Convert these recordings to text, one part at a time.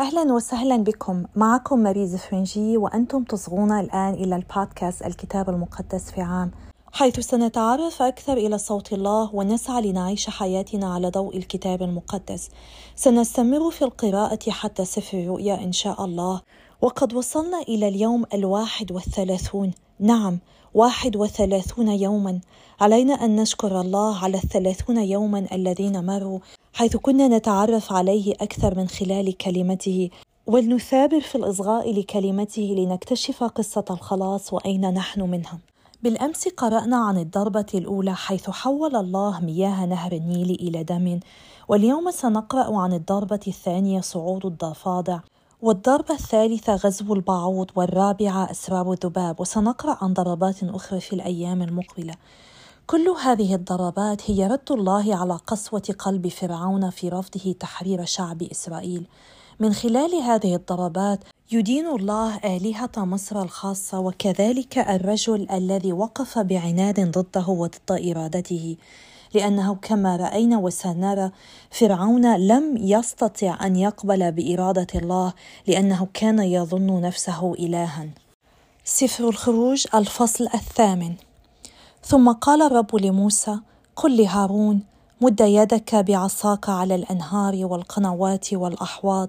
أهلا وسهلا بكم. معكم ماريز فرنجي وأنتم تصغون الآن إلى البودكاست الكتاب المقدس في عام. حيث سنتعرف أكثر إلى صوت الله ونسعى لنعيش حياتنا على ضوء الكتاب المقدس. سنستمر في القراءة حتى سفر الرؤيا إن شاء الله. وقد وصلنا إلى اليوم الواحد والثلاثون. نعم واحد وثلاثون يوما. علينا أن نشكر الله على الثلاثون يوما الذين مروا حيث كنا نتعرف عليه أكثر من خلال كلمته. ولنثابر في الإصغاء لكلمته لنكتشف قصة الخلاص وأين نحن منها بالأمس قرأنا عن الضربة الأولى حيث حول الله مياه نهر النيل إلى دم. واليوم سنقرأ عن الضربة الثانية صعود الضفادع. والضربة الثالثة غزو البعوض والرابعة أسراب الذباب وسنقرأ عن ضربات أخرى في الأيام المقبلة. كل هذه الضربات هي رد الله على قسوة قلب فرعون في رفضه تحرير شعب إسرائيل. من خلال هذه الضربات يدين الله آلهة مصر الخاصة وكذلك الرجل الذي وقف بعناد ضده وضد إرادته. لأنه كما رأينا وسنرى فرعون لم يستطع أن يقبل بإرادة الله لأنه كان يظن نفسه إلها. سفر الخروج الفصل الثامن. ثم قال الرب لموسى قل لهارون مد يدك بعصاك على الأنهار والقنوات والأحواض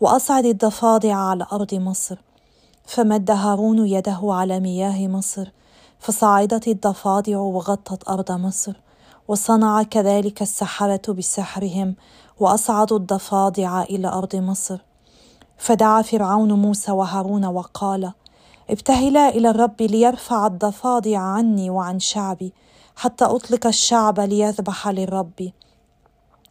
وأصعد الضفادع على أرض مصر. فمد هارون يده على مياه مصر فصعدت الضفادع وغطت أرض مصر. وصنع كذلك السحرة بسحرهم وأصعدوا الضفادع إلى أرض مصر. فدعا فرعون موسى وهارون وقال ابتهلا إلى الرب ليرفع الضفادع عني وعن شعبي حتى أطلق الشعب ليذبح للرب.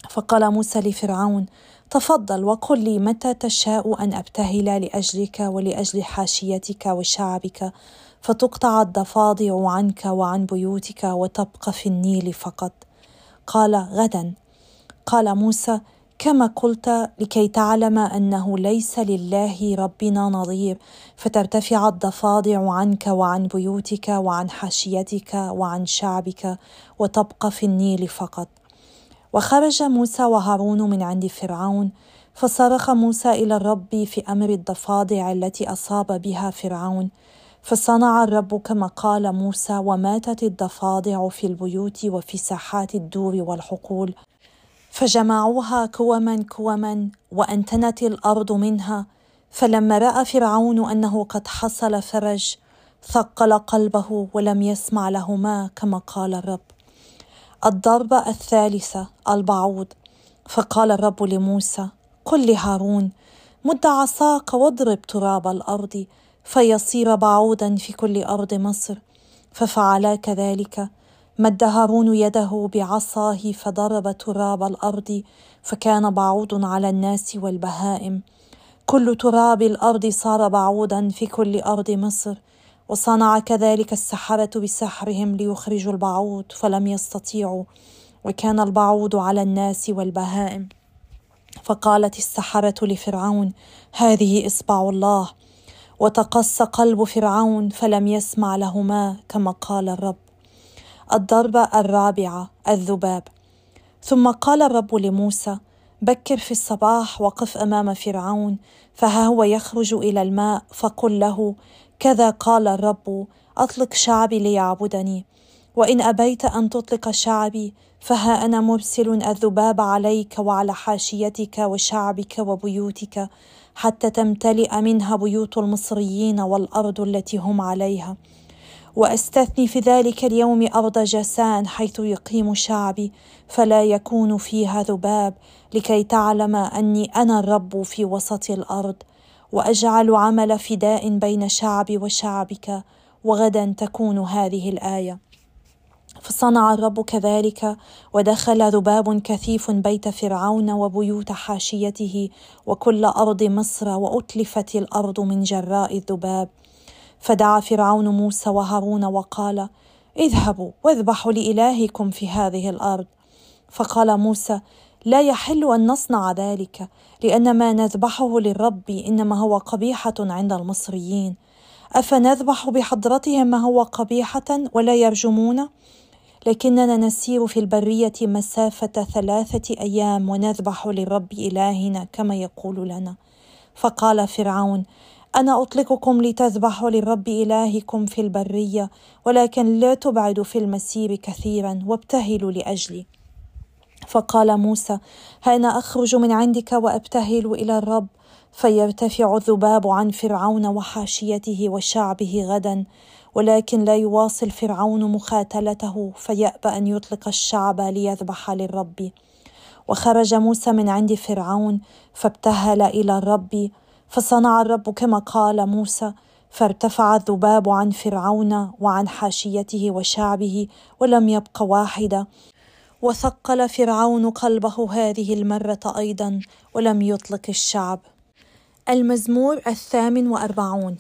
فقال موسى لفرعون تفضل وقل لي متى تشاء أن أبتهل لأجلك ولأجل حاشيتك وشعبك فتقطع الضفادع عنك وعن بيوتك وتبقى في النيل فقط. قال غدا. قال موسى كما قلت لكي تعلم أنه ليس لله ربنا نظير فترتفع الضفادع عنك وعن بيوتك وعن حاشيتك وعن شعبك وتبقى في النيل فقط. وخرج موسى وهارون من عند فرعون فصرخ موسى إلى الرب في أمر الضفادع التي أصاب بها فرعون. فصنع الرب كما قال موسى وماتت الضفادع في البيوت وفي ساحات الدور والحقول فجمعوها كوما كوما وأنتنت الأرض منها فلما رأى فرعون أنه قد حصل فرج ثقل قلبه ولم يسمع لهما كما قال الرب. الضربه الثالثه البعوض فقال الرب لموسى قل لهارون مد عصاك واضرب تراب الأرض فيصير بعوضا في كل أرض مصر ففعلا كذلك. مد هارون يده بعصاه فضرب تراب الأرض فكان بعوض على الناس والبهائم. كل تراب الأرض صار بعوضا في كل أرض مصر وصنع كذلك السحرة بسحرهم ليخرجوا البعوض فلم يستطيعوا وكان البعوض على الناس والبهائم. فقالت السحرة لفرعون هذه إصبع الله. وتقص قلب فرعون فلم يسمع لهما كما قال الرب. الضربة الرابعة الذباب. ثم قال الرب لموسى بكر في الصباح وقف أمام فرعون فها هو يخرج إلى الماء فقل له كذا قال الرب أطلق شعبي ليعبدني. وإن أبيت أن تطلق شعبي فها أنا مرسل الذباب عليك وعلى حاشيتك وشعبك وبيوتك حتى تمتلئ منها بيوت المصريين والأرض التي هم عليها. وأستثني في ذلك اليوم أرض جسان حيث يقيم شعبي فلا يكون فيها ذباب لكي تعلم أني أنا الرب في وسط الأرض. وأجعل عمل فداء بين شعبي وشعبك وغدا تكون هذه الآية. فصنع الرب كذلك ودخل ذباب كثيف بيت فرعون وبيوت حاشيته وكل أرض مصر وأتلفت الأرض من جراء الذباب. فدعا فرعون موسى وهارون وقال اذهبوا واذبحوا لإلهكم في هذه الأرض. فقال موسى لا يحل أن نصنع ذلك لأن ما نذبحه للرب إنما هو قبيحة عند المصريين. أفنذبح بحضرتهم ما هو قبيحة ولا يرجمون؟ لكننا نسير في البرية مسافة ثلاثة أيام ونذبح للرب إلهنا كما يقول لنا. فقال فرعون أنا أطلقكم لتذبحوا للرب إلهكم في البرية ولكن لا تبعدوا في المسير كثيرا وابتهلوا لأجلي. فقال موسى هانا أخرج من عندك وأبتهل إلى الرب؟ فيرتفع الذباب عن فرعون وحاشيته وشعبه غدا. ولكن لا يواصل فرعون مخاتلته فيأبى أن يطلق الشعب ليذبح للرب. وخرج موسى من عند فرعون فابتهل إلى الرب فصنع الرب كما قال موسى فارتفع الذباب عن فرعون وعن حاشيته وشعبه ولم يبق واحدة. وثقل فرعون قلبه هذه المرة أيضا ولم يطلق الشعب. المزمور الثامن وأربعون.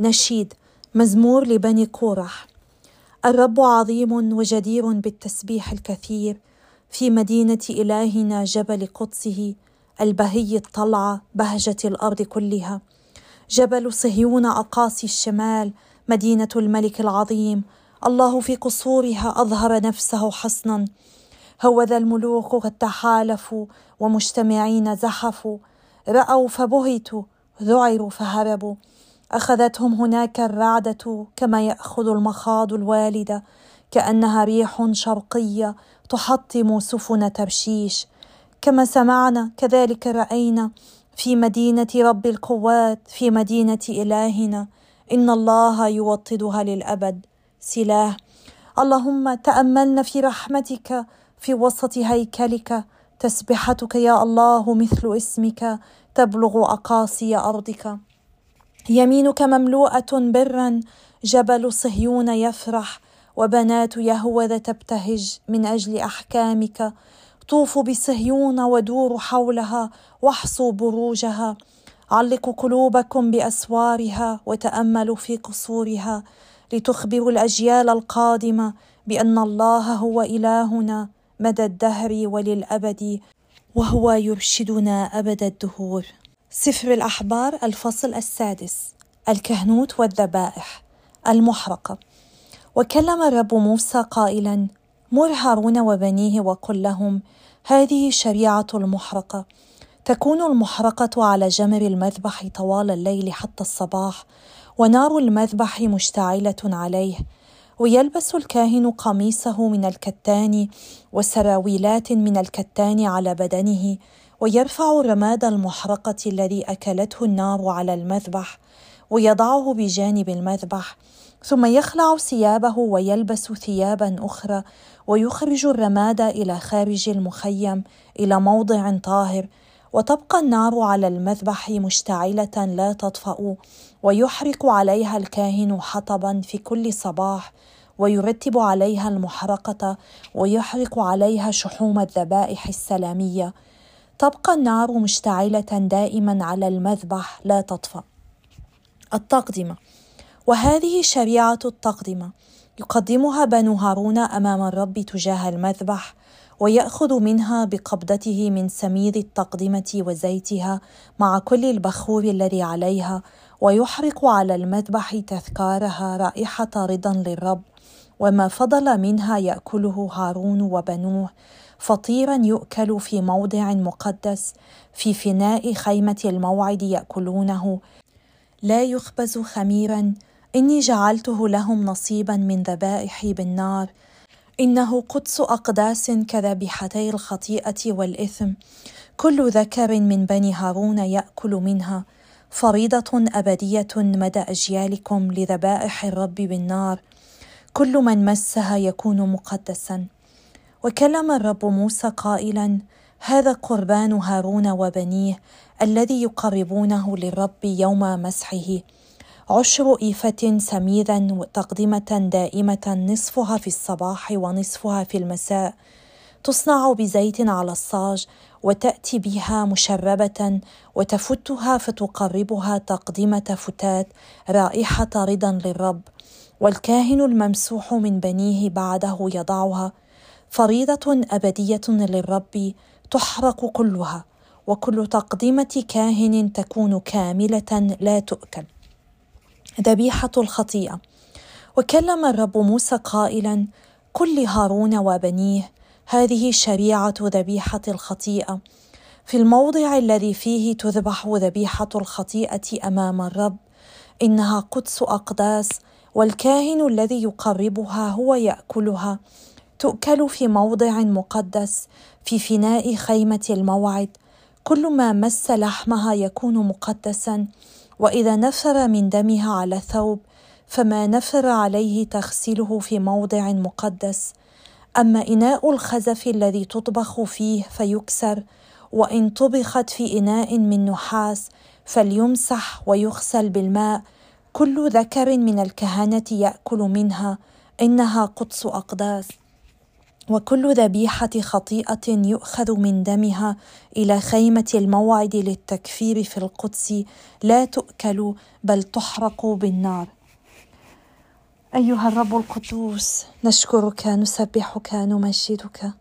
نشيد. مزمور لبني كورح الرب عظيم وجدير بالتسبيح الكثير في مدينة إلهنا جبل قدسه البهي الطلعه بهجة الأرض كلها. جبل صهيون أقاصي الشمال مدينة الملك العظيم. الله في قصورها أظهر نفسه حصنا. هوذا الملوك قد تحالفوا ومجتمعين زحفوا. رأوا فبهتوا ذعروا فهربوا. أخذتهم هناك الرعدة كما يأخذ المخاض الوالدة كأنها ريح شرقية تحطم سفن ترشيش كما سمعنا كذلك رأينا في مدينة رب القوات في مدينة إلهنا. إن الله يوطدها للأبد. سلاه. اللهم تأملنا في رحمتك في وسط هيكلك. تسبحتك يا الله مثل اسمك تبلغ أقاصي أرضك. يمينك مملوءة برا جبل صهيون يفرح وبنات يهوذا تبتهج من أجل أحكامك. طوفوا بصهيون ودوروا حولها واحصوا بروجها. علقوا قلوبكم بأسوارها وتأملوا في قصورها. لتخبروا الأجيال القادمة بأن الله هو إلهنا مدى الدهر وللأبد وهو يرشدنا أبد الدهور. سفر الأحبار الفصل السادس الكهنوت والذبائح المحرقة. وكلم الرب موسى قائلا مر هارون وبنيه وقل لهم هذه شريعة المحرقة. تكون المحرقة على جمر المذبح طوال الليل حتى الصباح ونار المذبح مشتعلة عليه. ويلبس الكاهن قميصه من الكتان وسراويلات من الكتان على بدنه ويرفع رماد المحرقة الذي أكلته النار على المذبح ويضعه بجانب المذبح ثم يخلع ثيابه ويلبس ثيابا أخرى ويخرج الرماد إلى خارج المخيم إلى موضع طاهر وتبقى النار على المذبح مشتعلة لا تطفأ ويحرق عليها الكاهن حطبا في كل صباح ويرتب عليها المحرقة ويحرق عليها شحوم الذبائح السلامية. تبقى النار مشتعلة دائما على المذبح لا تطفأ. التقدمة. وهذه شريعة التقدمة. يقدمها بنو هارون أمام الرب تجاه المذبح ويأخذ منها بقبضته من سميد التقدمة وزيتها مع كل البخور الذي عليها ويحرق على المذبح تذكارها رائحة رضا للرب وما فضل منها يأكله هارون وبنوه فطيرا يؤكل في موضع مقدس في فناء خيمة الموعد يأكلونه. لا يخبز خميرا. إني جعلته لهم نصيبا من ذبائحي بالنار. إنه قدس أقداس كذبيحتي الخطيئة والإثم. كل ذكر من بني هارون يأكل منها. فريضة أبدية مدى أجيالكم لذبائح الرب بالنار. كل من مسها يكون مقدسا. وكلم الرب موسى قائلا هذا قربان هارون وبنيه الذي يقربونه للرب يوم مسحه. عشر إيفة سميدا تقدمة دائمة نصفها في الصباح ونصفها في المساء. تصنع بزيت على الصاج وتأتي بها مشربة وتفتها فتقربها تقدمة فتات رائحة رضا للرب. والكاهن الممسوح من بنيه بعده يضعها فريضة أبدية للرب تحرق كلها وكل تقدمه كاهن تكون كاملة لا تؤكل. ذبيحة الخطيئة. وكلم الرب موسى قائلا قل لهارون وبنيه هذه شريعة ذبيحة الخطيئة. في الموضع الذي فيه تذبح ذبيحة الخطيئة أمام الرب إنها قدس أقداس والكاهن الذي يقربها هو يأكلها. تؤكل في موضع مقدس في فناء خيمة الموعد. كل ما مس لحمها يكون مقدسا وإذا نفر من دمها على الثوب فما نفر عليه تغسله في موضع مقدس. أما إناء الخزف الذي تطبخ فيه فيكسر وإن طبخت في إناء من نحاس فليمسح ويغسل بالماء. كل ذكر من الكهنة يأكل منها إنها قدس أقداس. وكل ذبيحة خطيئة يؤخذ من دمها إلى خيمة الموعد للتكفير في القدس. لا تؤكل بل تحرق بالنار. أيها الرب القدوس نشكرك نسبحك نمجدك.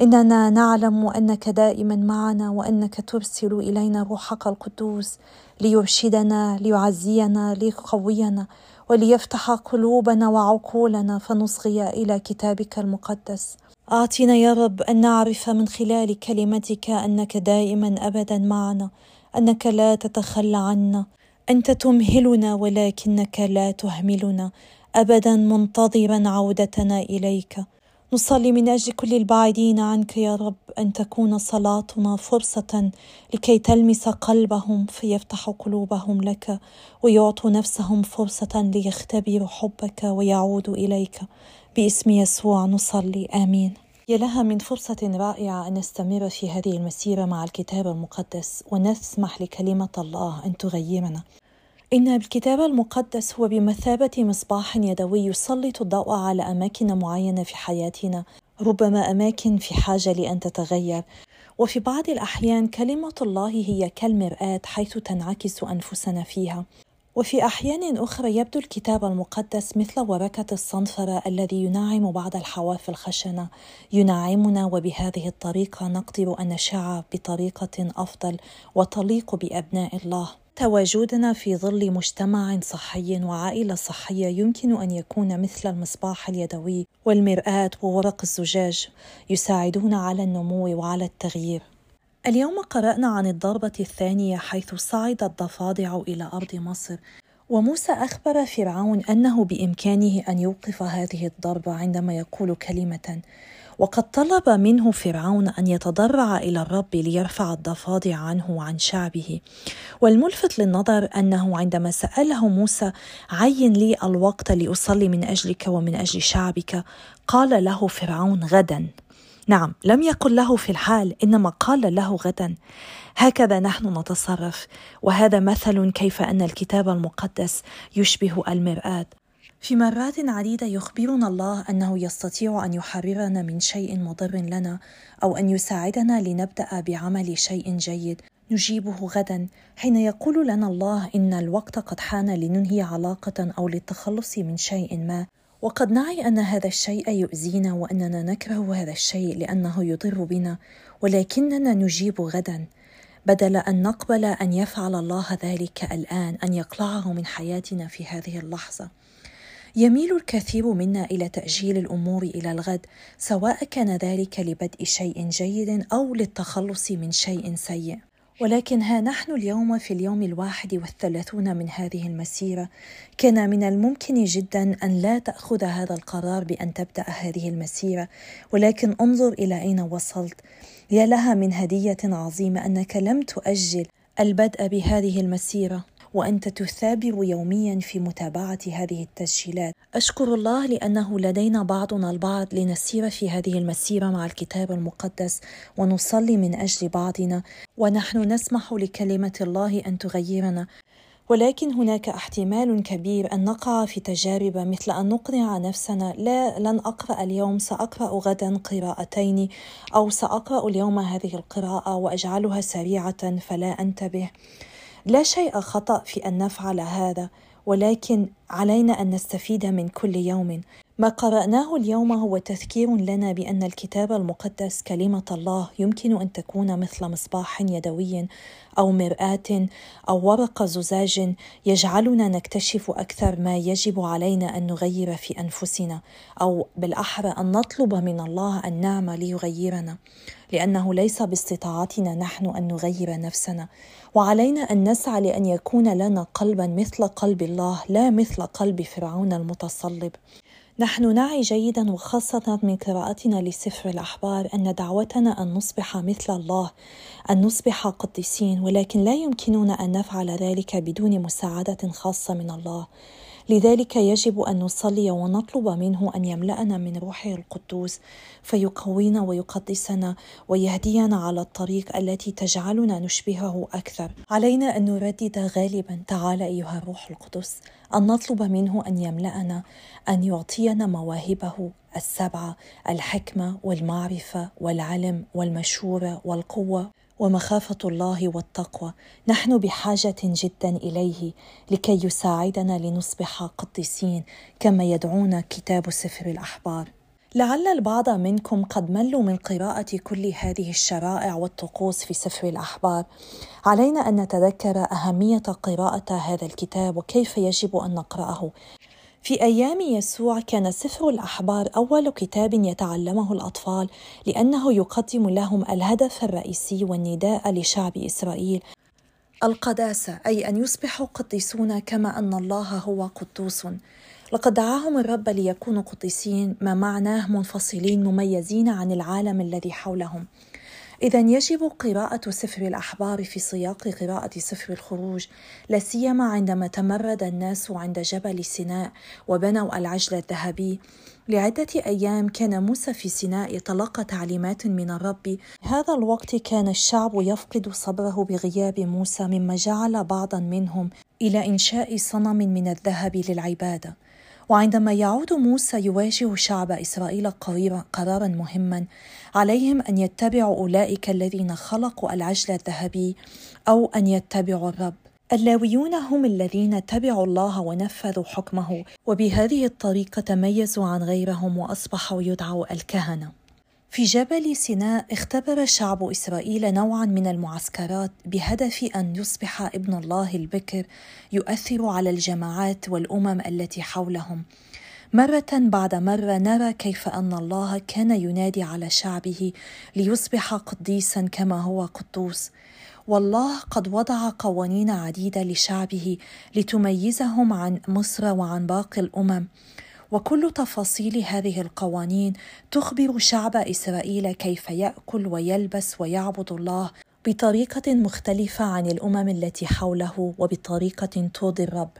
إننا نعلم أنك دائما معنا وأنك ترسل إلينا روحك القدوس. ليرشدنا ليعزينا ليقوينا وليفتح قلوبنا وعقولنا فنصغي إلى كتابك المقدس. اعطنا يا رب أن نعرف من خلال كلمتك أنك دائما ابدا معنا أنك لا تتخلى عنا. أنت تمهلنا ولكنك لا تهملنا. ابدا منتظرا عودتنا إليك. نصلي من أجل كل البعيدين عنك يا رب أن تكون صلاتنا فرصة لكي تلمس قلبهم فيفتح قلوبهم لك ويعطوا نفسهم فرصة ليختبروا حبك ويعودوا إليك. باسم يسوع نصلي آمين. يا لها من فرصة رائعة أن نستمر في هذه المسيرة مع الكتاب المقدس ونسمح لكلمة الله أن تغيرنا. إن الكتاب المقدس هو بمثابة مصباح يدوي يسلط الضوء على أماكن معينة في حياتنا ربما أماكن في حاجة لأن تتغير. وفي بعض الأحيان كلمة الله هي كالمرآة حيث تنعكس أنفسنا فيها. وفي أحيان أخرى يبدو الكتاب المقدس مثل ورقة الصنفرة الذي ينعم بعض الحواف الخشنة. ينعمنا وبهذه الطريقة نقدر أن نشع بطريقة أفضل وتليق بأبناء الله. تواجدنا في ظل مجتمع صحي وعائلة صحية يمكن أن يكون مثل المصباح اليدوي والمرآة وورق الزجاج يساعدون على النمو وعلى التغيير. اليوم قرأنا عن الضربة الثانية حيث صعد الضفادع إلى أرض مصر وموسى أخبر فرعون أنه بإمكانه أن يوقف هذه الضربة عندما يقول كلمة. وقد طلب منه فرعون أن يتضرع إلى الرب ليرفع الضفادع عنه وعن شعبه. والملفت للنظر أنه عندما سأله موسى عين لي الوقت لأصلي من أجلك ومن أجل شعبك. قال له فرعون غدا. نعم لم يقل له في الحال إنما قال له غدا. هكذا نحن نتصرف. وهذا مثل كيف أن الكتاب المقدس يشبه المرآة. في مرات عديدة يخبرنا الله أنه يستطيع أن يحررنا من شيء مضر لنا أو أن يساعدنا لنبدأ بعمل شيء جيد نجيبه غدا حين يقول لنا الله إن الوقت قد حان لننهي علاقة أو للتخلص من شيء ما. وقد نعي أن هذا الشيء يؤذينا وأننا نكره هذا الشيء لأنه يضر بنا ولكننا نجيب غدا. بدل أن نقبل أن يفعل الله ذلك الآن أن يقلعه من حياتنا في هذه اللحظة. يميل الكثير منا إلى تأجيل الأمور إلى الغد سواء كان ذلك لبدء شيء جيد أو للتخلص من شيء سيء. ولكن ها نحن اليوم في اليوم الواحد والثلاثون من هذه المسيرة. كان من الممكن جدا أن لا تأخذ هذا القرار بأن تبدأ هذه المسيرة ولكن انظر إلى أين وصلت. يا لها من هدية عظيمة أنك لم تؤجل البدء بهذه المسيرة. وأنت تثابر يوميا في متابعة هذه التسجيلات. أشكر الله لأنه لدينا بعضنا البعض لنسير في هذه المسيرة مع الكتاب المقدس ونصلي من أجل بعضنا ونحن نسمح لكلمة الله أن تغيرنا. ولكن هناك احتمال كبير أن نقع في تجارب مثل أن نقنع نفسنا لا لن أقرأ اليوم سأقرأ غدا قراءتين أو سأقرأ اليوم هذه القراءة وأجعلها سريعة فلا أنتبه. لا شيء خطأ في أن نفعل هذا ولكن علينا أن نستفيد من كل يوم. ما قرأناه اليوم هو تذكير لنا بأن الكتاب المقدس كلمة الله يمكن أن تكون مثل مصباح يدوي أو مرآة أو ورق زجاج يجعلنا نكتشف أكثر ما يجب علينا أن نغير في أنفسنا أو بالأحرى أن نطلب من الله النعمة ليغيرنا لأنه ليس باستطاعتنا نحن أن نغير نفسنا وعلينا أن نسعى لأن يكون لنا قلبا مثل قلب الله لا مثل قلب فرعون المتصلب. نحن نعي جيدا وخاصة من قراءتنا لسفر الأحبار أن دعوتنا أن نصبح مثل الله، أن نصبح قديسين، ولكن لا يمكننا أن نفعل ذلك بدون مساعدة خاصة من الله. لذلك يجب أن نصلي ونطلب منه أن يملأنا من روحه القدوس فيقوينا ويقدسنا ويهدينا على الطريق التي تجعلنا نشبهه أكثر. علينا أن نردد غالبا تعال أيها الروح القدس أن نطلب منه أن يملأنا أن يعطينا مواهبه السبعة الحكمة والمعرفة والعلم والمشورة والقوة. ومخافة الله والتقوى نحن بحاجة جدا إليه لكي يساعدنا لنصبح قديسين كما يدعونا كتاب سفر الأحبار لعل البعض منكم قد ملوا من قراءة كل هذه الشرائع والطقوس في سفر الأحبار. علينا أن نتذكر أهمية قراءة هذا الكتاب وكيف يجب أن نقرأه. في أيام يسوع كان سفر الأحبار أول كتاب يتعلمه الأطفال لأنه يقدم لهم الهدف الرئيسي والنداء لشعب إسرائيل. القداسة أي أن يصبحوا قديسون كما أن الله هو قدوس. لقد دعاهم الرب ليكونوا قديسين ما معناه منفصلين مميزين عن العالم الذي حولهم. إذا يجب قراءة سفر الأحبار في سياق قراءة سفر الخروج، لا سيما عندما تمرد الناس عند جبل سيناء وبنوا العجل الذهبي. لعدة أيام كان موسى في سيناء يتلقى تعليمات من الرب. هذا الوقت كان الشعب يفقد صبره بغياب موسى مما جعل بعضا منهم إلى إنشاء صنم من الذهب للعبادة. وعندما يعود موسى يواجه شعب إسرائيل قرارا مهما عليهم أن يتبعوا أولئك الذين خلقوا العجل الذهبي أو أن يتبعوا الرب. اللاويون هم الذين تبعوا الله ونفذوا حكمه وبهذه الطريقة تميزوا عن غيرهم وأصبحوا يدعوا الكهنة. في جبل سيناء اختبر شعب إسرائيل نوعا من المعسكرات بهدف أن يصبح ابن الله البكر يؤثر على الجماعات والأمم التي حولهم. مرة بعد مرة نرى كيف أن الله كان ينادي على شعبه ليصبح قديسا كما هو قدوس. والله قد وضع قوانين عديدة لشعبه لتميزهم عن مصر وعن باقي الأمم. وكل تفاصيل هذه القوانين تخبر شعب إسرائيل كيف يأكل ويلبس ويعبد الله بطريقة مختلفة عن الأمم التي حوله وبطريقة ترضي الرب.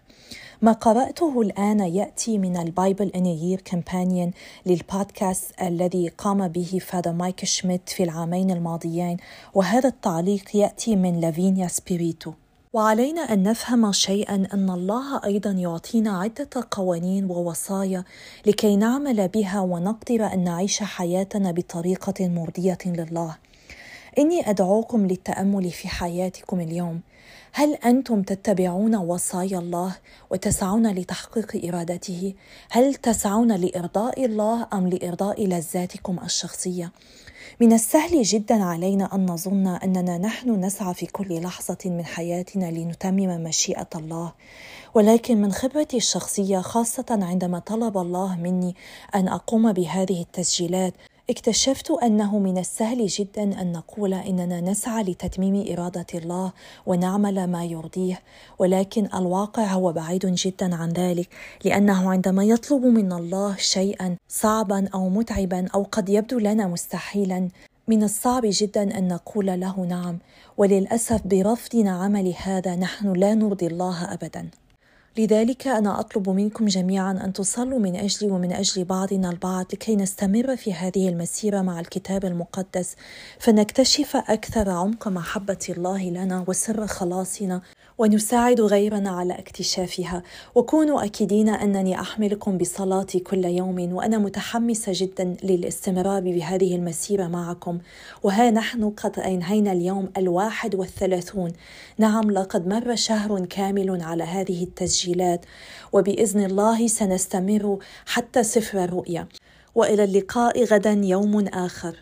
ما قرأته الآن يأتي من البايبل إن يير كامبانيون للبودكاست الذي قام به Father مايك شميت في العامين الماضيين وهذا التعليق يأتي من لافينيا سبيريتو وعلينا أن نفهم شيئا أن الله أيضا يعطينا عدة قوانين ووصايا لكي نعمل بها ونقدر أن نعيش حياتنا بطريقة مرضية لله. إني أدعوكم للتأمل في حياتكم اليوم. هل أنتم تتبعون وصايا الله وتسعون لتحقيق إرادته؟ هل تسعون لإرضاء الله أم لإرضاء لذاتكم الشخصية؟ من السهل جدا علينا أن نظن أننا نحن نسعى في كل لحظة من حياتنا لنتمم مشيئة الله. ولكن من خبرتي الشخصية خاصة عندما طلب الله مني أن أقوم بهذه التسجيلات اكتشفت أنه من السهل جدا أن نقول إننا نسعى لتتميم إرادة الله ونعمل ما يرضيه ولكن الواقع هو بعيد جدا عن ذلك لأنه عندما يطلب من الله شيئا صعبا أو متعبا أو قد يبدو لنا مستحيلا من الصعب جدا أن نقول له نعم وللأسف برفضنا عمل هذا نحن لا نرضي الله ابدا. لذلك أنا أطلب منكم جميعا أن تصلوا من أجلي ومن أجل بعضنا البعض لكي نستمر في هذه المسيرة مع الكتاب المقدس فنكتشف أكثر عمق محبة الله لنا وسر خلاصنا ونساعد غيرنا على اكتشافها. وكونوا أكيدين أنني أحملكم بصلاتي كل يوم وأنا متحمسه جدا للاستمرار بهذه المسيرة معكم. وها نحن قد أنهينا اليوم الواحد والثلاثون. نعم لقد مر شهر كامل على هذه التسجيل. التسجيلات وبإذن الله سنستمر حتى سفر الرؤيا. وإلى اللقاء غدا يوم آخر.